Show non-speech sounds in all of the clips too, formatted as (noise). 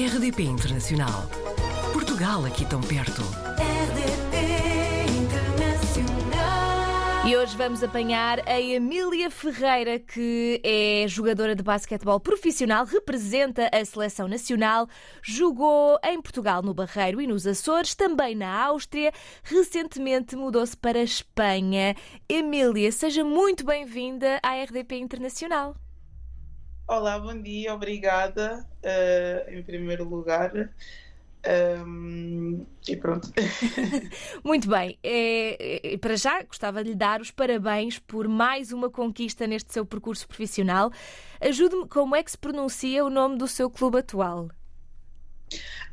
RDP Internacional. Portugal aqui tão perto. RDP Internacional. E hoje vamos apanhar a Emília Ferreira, que é jogadora de basquetebol profissional, representa a seleção nacional, jogou em Portugal, no Barreiro e nos Açores, também na Áustria, recentemente mudou-se para a Espanha. Emília, seja muito bem-vinda à RDP Internacional. Olá, bom dia, obrigada eh, em primeiro lugar. Um, e pronto. (laughs) Muito bem, é, é, para já gostava de lhe dar os parabéns por mais uma conquista neste seu percurso profissional. Ajude-me, como é que se pronuncia o nome do seu clube atual?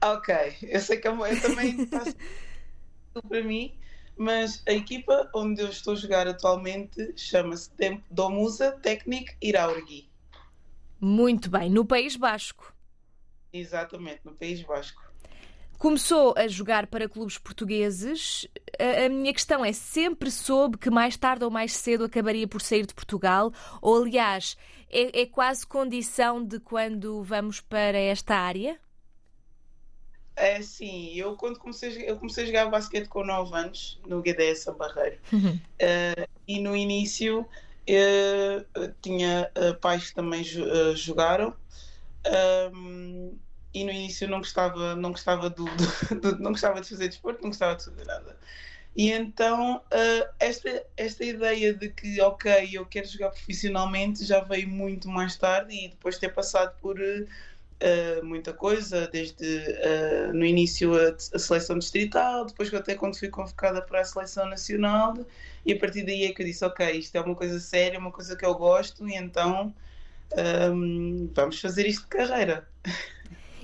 ok, eu sei que eu, eu também (laughs) para mim, mas a equipa onde eu estou a jogar atualmente chama-se Domusa Technic Iraurgi. Muito bem, no País Basco. Exatamente, no País Basco. Começou a jogar para clubes portugueses. A, a minha questão é: sempre soube que mais tarde ou mais cedo acabaria por sair de Portugal? Ou, aliás, é, é quase condição de quando vamos para esta área? É sim, eu quando comecei, a jogar- eu comecei a jogar basquete com 9 anos no GDS a Barreiro. (laughs) Eh, e no início eh, tinha eh, pais que também eh, jogaram. Ahm, e no início não gostava, não gostava do, do- (laughs) do- não gostava de fazer desporto, não gostava de fazer nada. E então eh, esta, esta ideia de que ok, eu quero jogar profissionalmente já veio muito mais tarde e depois de ter passado por uh, muita coisa, desde uh, no início a, a seleção distrital, depois até quando fui convocada para a seleção nacional, e a partir daí é que eu disse: Ok, isto é uma coisa séria, uma coisa que eu gosto, e então um, vamos fazer isto de carreira.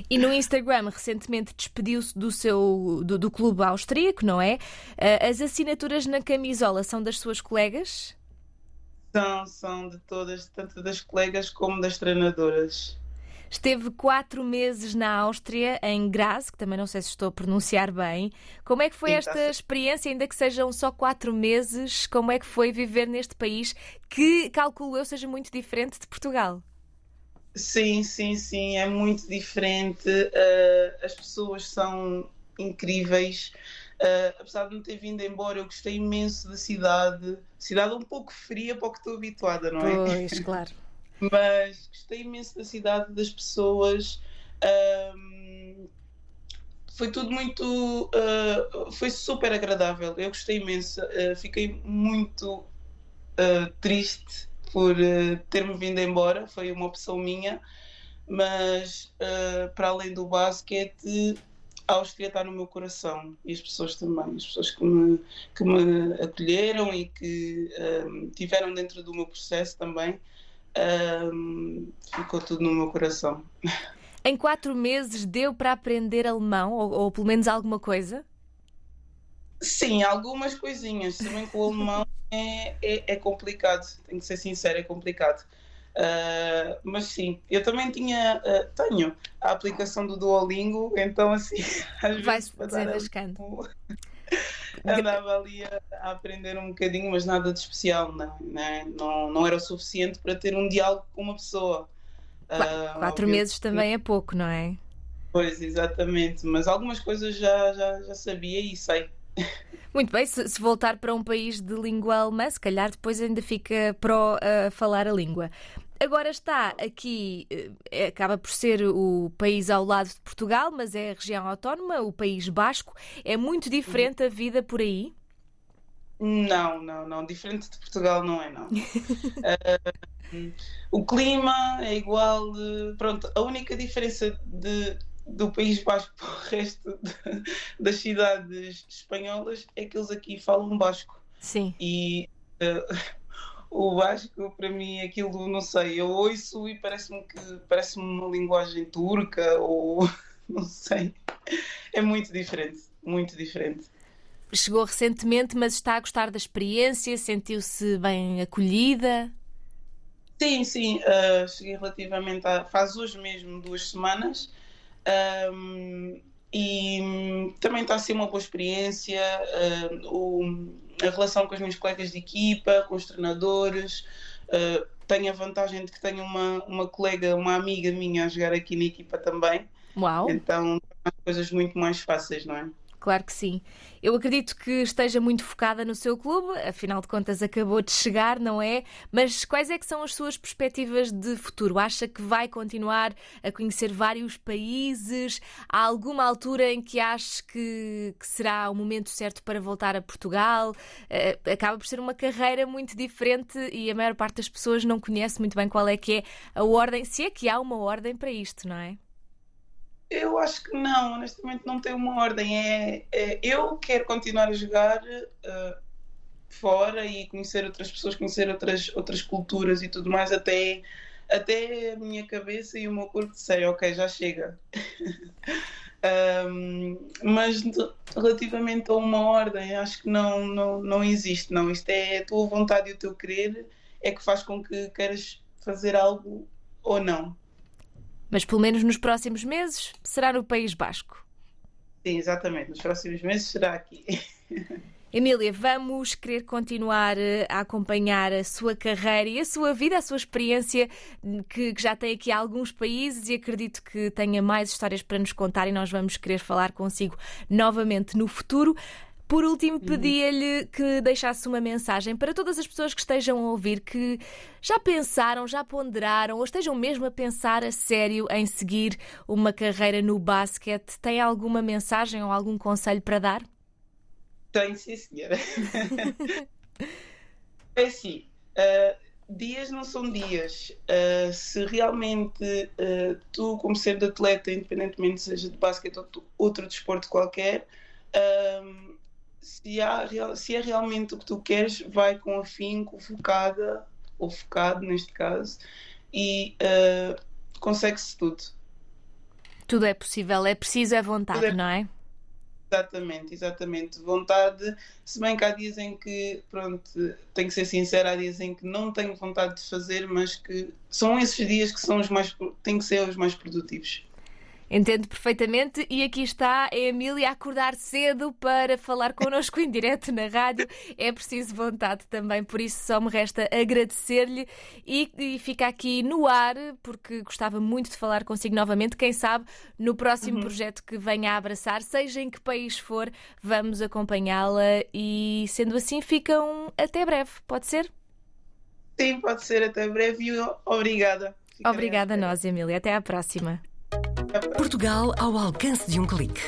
E no Instagram, recentemente despediu-se do seu do, do clube austríaco, não é? Ah, As assinaturas na camisola são das suas colegas? São, são de todas, tanto das colegas como das treinadoras. Esteve quatro meses na Áustria, em Graz, que também não sei se estou a pronunciar bem. Como é que foi esta certo. experiência, ainda que sejam só quatro meses? Como é que foi viver neste país que, calculo eu, seja muito diferente de Portugal? Sim, sim, sim, é muito diferente. uh, as pessoas são incríveis. Uh, apesar de não ter vindo embora, eu gostei imenso da cidade. Cidade um pouco fria para o que estou habituada, não é? Pois, claro. (laughs) Mas gostei imenso da cidade, das pessoas. Um, foi tudo muito. uh, foi super agradável. Eu gostei imenso. Uh, fiquei muito uh, triste por ter-me vindo embora. Foi uma opção minha. Mas, para além do basquete, a Áustria está no meu coração. E as pessoas também. As pessoas que me, que me acolheram e que tiveram dentro do meu processo também. Um, ficou tudo no meu coração. Em quatro meses deu para aprender alemão, ou, ou pelo menos alguma coisa? Sim, algumas coisinhas. Também que o alemão é, é, é complicado, tenho que ser sincero, é complicado. Uh, mas sim, eu também tinha, uh, tenho a aplicação do Duolingo, então assim, (laughs) às Vai-se desenrascando. um- andava ali a, a aprender um bocadinho, mas nada de especial, não, né? não, não era o suficiente para ter um diálogo com uma pessoa. Qua- Uh, Quatro obviamente- meses também é pouco, não é? Pois, exatamente, mas algumas coisas já, já, já sabia e sei. Muito bem, se, se voltar para um país de língua alemã, se calhar depois ainda fica pró a falar a língua. Agora está aqui, eh, acaba por ser o país ao lado de Portugal, mas é a região autónoma, o País Basco. É muito diferente a vida por aí? Não, não, não. Diferente de Portugal não é, não. Eh, (laughs) o clima é igual. de- pronto, a única diferença de, do País Basco para o resto de- das cidades espanholas é que eles aqui falam basco. Sim. E eh, o basco, para mim, aquilo, não sei, eu ouço e parece-me que parece-me uma linguagem turca ou (laughs) não sei. É muito diferente, muito diferente. Chegou recentemente, mas está a gostar da experiência, sentiu-se bem acolhida. Sim, sim, uh, cheguei relativamente a. faz hoje mesmo duas semanas. Um, e hum, também está a ser uma boa experiência. uh, o- a relação com os meus colegas de equipa, com os treinadores. uh, tenho a vantagem de que tenho uma, uma colega, uma amiga minha a jogar aqui na equipa também. Uau! Então, as coisas muito mais fáceis, não é? Claro que sim. Eu acredito que esteja muito focada no seu clube, afinal de contas acabou de chegar, não é? Mas quais é que são as suas perspectivas de futuro? Acha que vai continuar a conhecer vários países? Há alguma altura em que acha que, que será o momento certo para voltar a Portugal? Uh, acaba por ser uma carreira muito diferente e a maior parte das pessoas não conhece muito bem qual é que é a ordem, se é que há uma ordem para isto, não é? Eu acho que não, honestamente não tem uma ordem. É, é eu quero continuar a jogar uh, fora e conhecer outras pessoas, conhecer outras, outras culturas e tudo mais, até, até a minha cabeça e o meu corpo disserem, ok, já chega. (laughs) um, mas relativamente a uma ordem, acho que não, não, não existe, não. Isto é a tua vontade e o teu querer é que faz com que queiras fazer algo ou não. Mas pelo menos nos próximos meses será no País Basco. Sim, exatamente. Nos próximos meses será aqui. (laughs) Emília, vamos querer continuar eh, a acompanhar a sua carreira e a sua vida, a sua experiência, que, que, já tem aqui alguns países e acredito que tenha mais histórias para nos contar e nós vamos querer falar consigo novamente no futuro. Por último, uhum. pedia-lhe que deixasse uma mensagem para todas as pessoas que estejam a ouvir, que já pensaram, já ponderaram ou estejam mesmo a pensar a sério em seguir uma carreira no basquete. Tem alguma mensagem ou algum conselho para dar? Tenho, sim, senhora. (laughs) é assim, uh, dias não são dias. Uh, se realmente uh, tu, como ser de atleta, independentemente seja de basquete ou outro desporto qualquer, se, há, se é realmente o que tu queres, vai com afinco, focada, ou focado neste caso, e uh, consegue-se tudo. Tudo é possível, é preciso é vontade, é... não é? Exatamente, exatamente. Vontade, se bem que há dias em que, pronto, tenho que ser sincera, há dias em que não tenho vontade de fazer, mas que são esses dias que são os mais, têm que ser os mais produtivos. Entendo perfeitamente e aqui está a Emília a acordar cedo para falar connosco em direto na rádio. É preciso vontade também, por isso só me resta agradecer-lhe e, e fica aqui no ar, porque gostava muito de falar consigo novamente. Quem sabe no próximo uhum. projeto que venha a abraçar, seja em que país for, vamos acompanhá-la e sendo assim ficam até breve, pode ser? Sim, pode ser até breve e obrigada. Ficarei obrigada a nós, Emília. Até à próxima. Portugal ao alcance de um clique.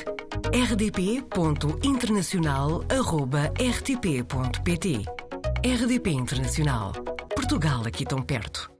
rdp.internacional.rtp.pt RDP Internacional. Portugal aqui tão perto.